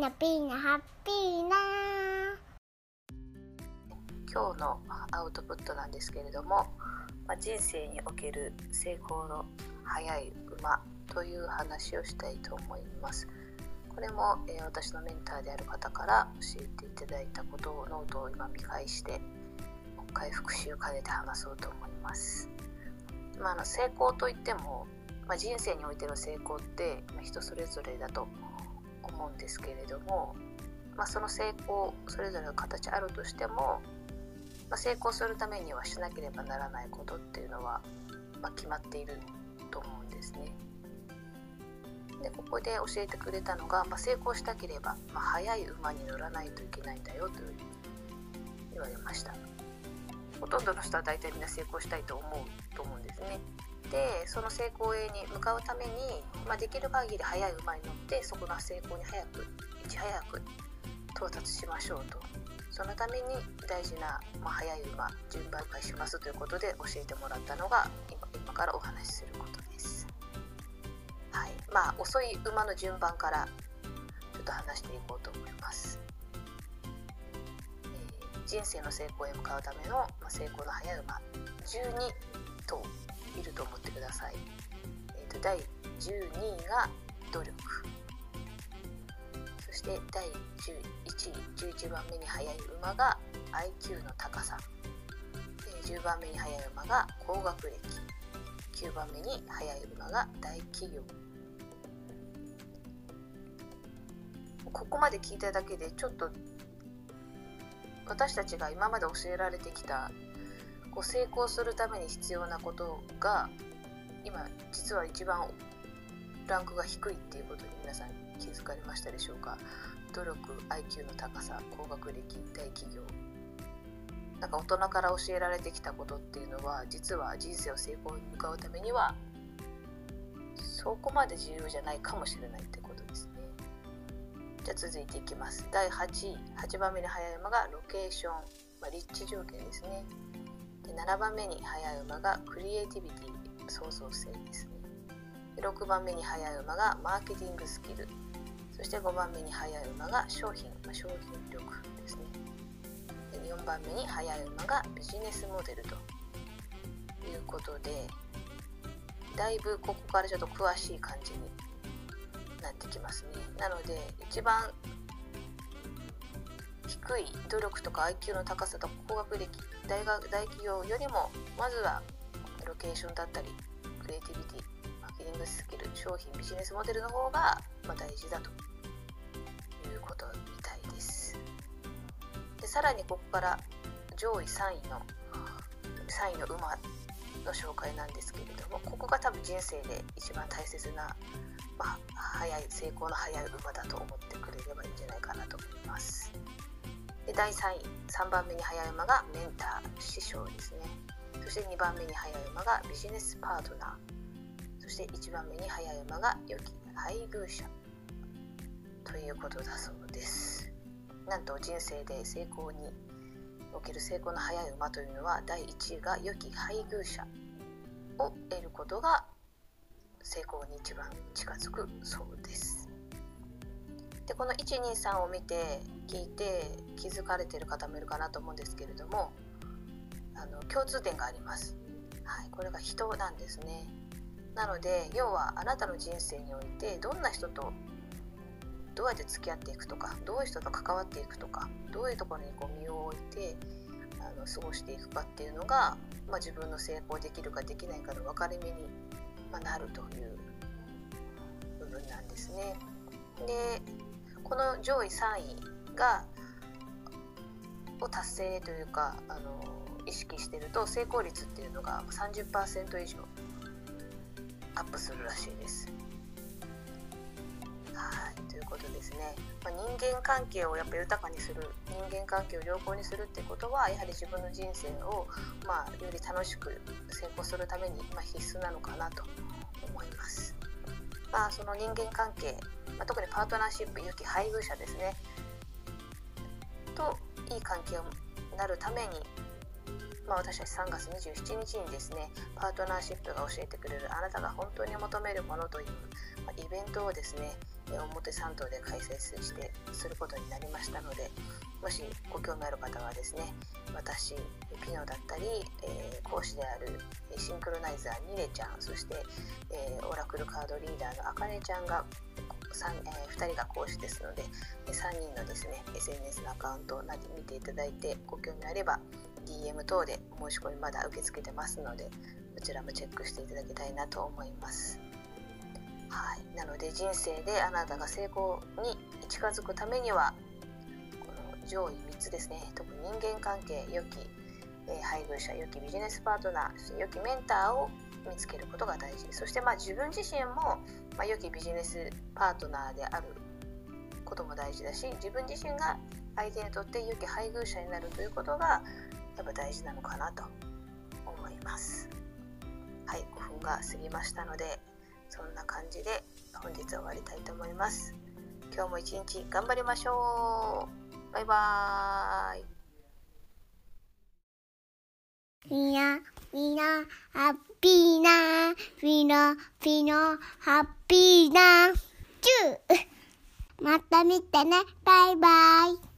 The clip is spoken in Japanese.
ーナピーナハッピーな今日のアウトプットなんですけれども、まあ、人生における成功の早い馬という話をしたいと思います。これも、えー、私のメンターである方から教えていただいたことをノートを今見返してもう一回復習を兼ねて話そうと思います、まあ、あの成功といっても、まあ、人生においての成功って、まあ、人それぞれだと思うんですけれども、まあ、その成功それぞれの形あるとしても、まあ、成功するためにはしなければならないことっていうのは、まあ、決まっていると思うんですね。でここで教えてくれたのが、まあ、成功したければ、まあ、速い馬に乗らないといけないんだよという言われましたほとんどの人は大体みんな成功したいと思うと思うんですねでその成功へに向かうために、まあ、できる限り速い馬に乗ってそこの成功に早くいち早く到達しましょうと。そのために大事な、まあ、速い馬順番化しますということで教えてもらったのが今今からお話しすることです。はい。まあ遅い馬の順番からちょっと話していこうと思います、え、人生の成功へ向かうための、ま、成功の速い馬12頭。いると思ってください。えーと、第12位が努力。そして第11位11番目に速い馬が IQ の高さ。10番目に速い馬が高学歴。9番目に速い馬が大企業。ここまで聞いただけでちょっと私たちが今まで教えられてきたこう成功するために必要なことが今実は一番ランクが低いっていうことに皆さん気づかれましたでしょうか？努力 IQ の高さ高学歴大企業。なんか大人から教えられてきたことっていうのは実は人生を成功に向かうためにはそこまで重要じゃないかもしれないってことですね。じゃあ続いていきます。第8位。8番目に早い馬がロケーション、まあ、立地条件ですね。で7番目に速い馬がクリエイティビティ創造性ですね。で6番目に速い馬がマーケティングスキル。そして5番目に速い馬が商品、まあ、商品力ですね。で4番目に速い馬がビジネスモデルということでだいぶここからちょっと詳しい感じになってきますね。なので一番低い努力とか IQ の高さとか高学歴大学大企業よりもまずはロケーションだったりクリエイティビティマーケティングスキル商品ビジネスモデルの方が、ま大事だということみたいですでさらにここから上位3位の3位の馬の紹介なんですけれどもここが多分人生で一番大切な、まあ、早い成功の早い馬だと思ってくれればいいんじゃないかなと思います。で第3位3番目に速い馬がメンター師匠ですね。そして2番目に速い馬がビジネスパートナー。そして1番目に速い馬が良き配偶者。ということだそうです。なんと人生で成功における成功の速い馬というのは第1位が良き配偶者。を得ることが成功に一番近づくそうです。でこの123を見て聞いて気づかれてる方もいるかなと思うんですけれどもあの共通点があります、はい、これが人なんですねなので要はあなたの人生においてどんな人とどうやって付き合っていくとかどういう人と関わっていくとかどういうところにこう身を置いてあの過ごしていくかっていうのが、まあ、自分の成功できるかできないかの分かれ目に、ま、なるという部分なんですね。でこの上位3位がを達成というかあの意識してると成功率っていうのが30%以上アップするらしいです。はいということですね、まあ、人間関係をやっぱ豊かにする人間関係を良好にするってことはやはり自分の人生を、まあ、より楽しく成功するために、まあ、必須なのかなと思います。まあ、その人間関係まあ、特にパートナーシップ良き配偶者ですね。といい関係をなるために、まあ、私たち3月27日にですねパートナーシップが教えてくれるあなたが本当に求めるものという、まあ、イベントをですね表参道で開催してすることになりましたのでもしご興味ある方はですね私ピノだったり、えー、講師であるシンクロナイザーニレちゃんそして、えー、オラクルカードリーダーのあかねちゃんが、えー、2人が講師ですので3人のですね SNS のアカウントを見ていただいてご興味あれば DM 等で申し込みまだ受け付けてますのでこちらもチェックしていただきたいなと思います。はい、なので人生であなたが成功に近づくためにはこの上位3つですね特に人間関係良き、えー、配偶者良きビジネスパートナーそし良きメンターを見つけることが大事。そしてまあ自分自身も、まあ、良きビジネスパートナーであることも大事だし自分自身が相手にとって良き配偶者になるということがやっぱ大事なのかなと思います。はい5分が過ぎましたのでそんな感じで本日終わりたいと思います。今日も一日頑張りましょう。バイバーイ。みな、みな、ハッピーな、みな、みな、ハッピーな、チューまた見てね、バイバイ。